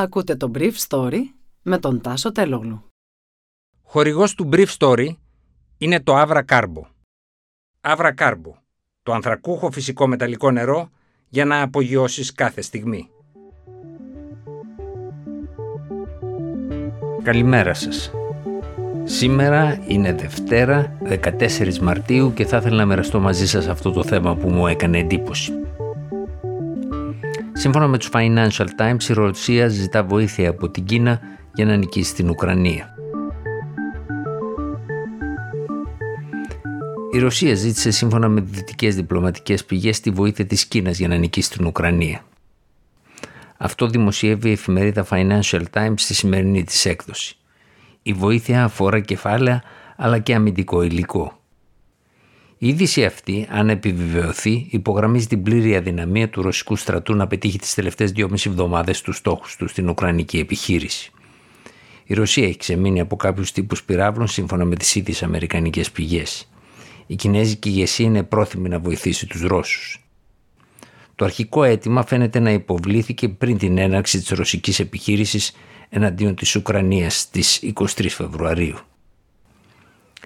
Ακούτε το Brief Story με τον Τάσο Τελόγλου. Χορηγός του Brief Story είναι το Avra Carbo. Avra Carbo, το ανθρακούχο φυσικό μεταλλικό νερό για να απογειώσεις κάθε στιγμή. Καλημέρα σας. Σήμερα είναι Δευτέρα, 14 Μαρτίου και θα ήθελα να μοιραστώ μαζί σας αυτό το θέμα που μου έκανε εντύπωση. Σύμφωνα με τους Financial Times, η Ρωσία ζητά βοήθεια από την Κίνα για να νικήσει την Ουκρανία. Η Ρωσία ζήτησε σύμφωνα με δυτικές διπλωματικές πηγές τη βοήθεια της Κίνας για να νικήσει την Ουκρανία. Αυτό δημοσιεύει η εφημερίδα Financial Times στη σημερινή της έκδοση. Η βοήθεια αφορά κεφάλαια αλλά και αμυντικό υλικό. Η είδηση αυτή, αν επιβεβαιωθεί, υπογραμμίζει την πλήρη αδυναμία του ρωσικού στρατού να πετύχει τις τελευταίες δυόμιση εβδομάδες τους στόχους του στην Ουκρανική επιχείρηση. Η Ρωσία έχει ξεμείνει από κάποιους τύπους πυράβλων σύμφωνα με τις ίδιες αμερικανικές πηγές. Η κινέζικη ηγεσία είναι πρόθυμη να βοηθήσει τους Ρώσους. Το αρχικό αίτημα φαίνεται να υποβλήθηκε πριν την έναρξη της ρωσικής επιχείρησης εναντίον της Ουκρανίας στις 23 Φεβρουαρίου.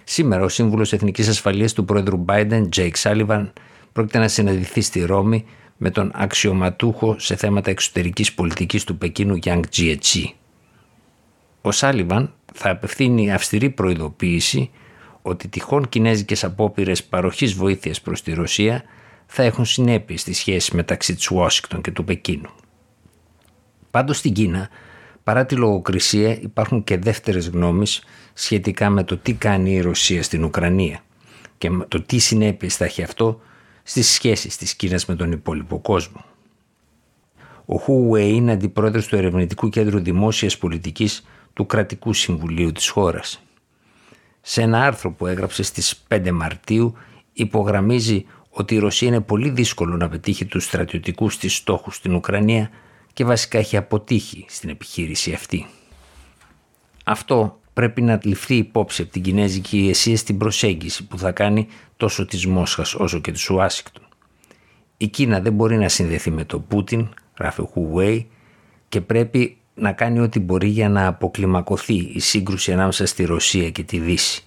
Σήμερα ο Σύμβουλος Εθνικής Ασφαλείας του Πρόεδρου Biden, Jake Sullivan, πρόκειται να συναντηθεί στη Ρώμη με τον αξιωματούχο σε θέματα εξωτερικής πολιτικής του Πεκίνου Yang Jiechi. Ο Σάλιβαν θα απευθύνει αυστηρή προειδοποίηση ότι τυχόν κινέζικες απόπειρες παροχής βοήθειας προς τη Ρωσία θα έχουν συνέπειες στη σχέση μεταξύ της Ουάσιγκτον και του Πεκίνου. Πάντως στην Κίνα Παρά τη λογοκρισία υπάρχουν και δεύτερες γνώμεις σχετικά με το τι κάνει η Ρωσία στην Ουκρανία και το τι συνέπειες θα έχει αυτό στις σχέσεις της Κίνας με τον υπόλοιπο κόσμο. Ο Χου είναι αντιπρόεδρος του Ερευνητικού Κέντρου Δημόσιας Πολιτικής του Κρατικού Συμβουλίου της χώρας. Σε ένα άρθρο που έγραψε στις 5 Μαρτίου υπογραμμίζει ότι η Ρωσία είναι πολύ δύσκολο να πετύχει τους στρατιωτικούς της στόχους στην Ουκρανία και βασικά έχει αποτύχει στην επιχείρηση αυτή. Αυτό πρέπει να ληφθεί υπόψη από την Κινέζικη ηγεσία στην προσέγγιση που θα κάνει τόσο της Μόσχας όσο και της Ουάσικτον. Η Κίνα δεν μπορεί να συνδεθεί με τον Πούτιν, γράφει ο Χουουέι, και πρέπει να κάνει ό,τι μπορεί για να αποκλιμακωθεί η σύγκρουση ανάμεσα στη Ρωσία και τη Δύση.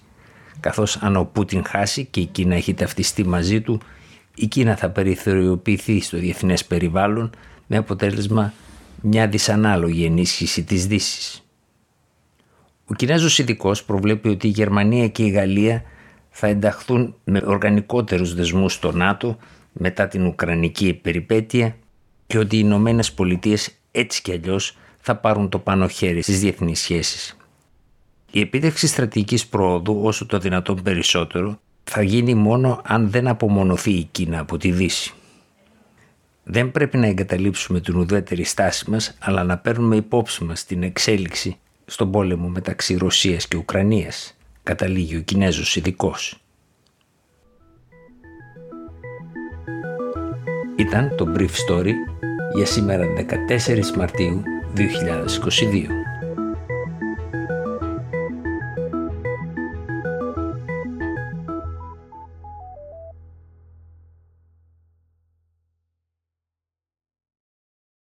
Καθώς αν ο Πούτιν χάσει και η Κίνα έχει ταυτιστεί μαζί του, η Κίνα θα περιθωριοποιηθεί στο διεθνές περιβάλλον με αποτέλεσμα μια δυσανάλογη ενίσχυση της δύσης. Ο Κινέζος ειδικός προβλέπει ότι η Γερμανία και η Γαλλία θα ενταχθούν με οργανικότερους δεσμούς στο ΝΑΤΟ μετά την Ουκρανική περιπέτεια και ότι οι Ηνωμένες Πολιτείες έτσι κι αλλιώς θα πάρουν το πάνω χέρι στις διεθνείς σχέσεις. Η επίτευξη στρατηγικής πρόοδου όσο το δυνατόν περισσότερο θα γίνει μόνο αν δεν απομονωθεί η Κίνα από τη Δύση. Δεν πρέπει να εγκαταλείψουμε την ουδέτερη στάση μας, αλλά να παίρνουμε υπόψη μας την εξέλιξη στον πόλεμο μεταξύ Ρωσίας και Ουκρανίας, καταλήγει ο Κινέζος ειδικός. Ήταν το Brief Story για σήμερα 14 Μαρτίου 2022.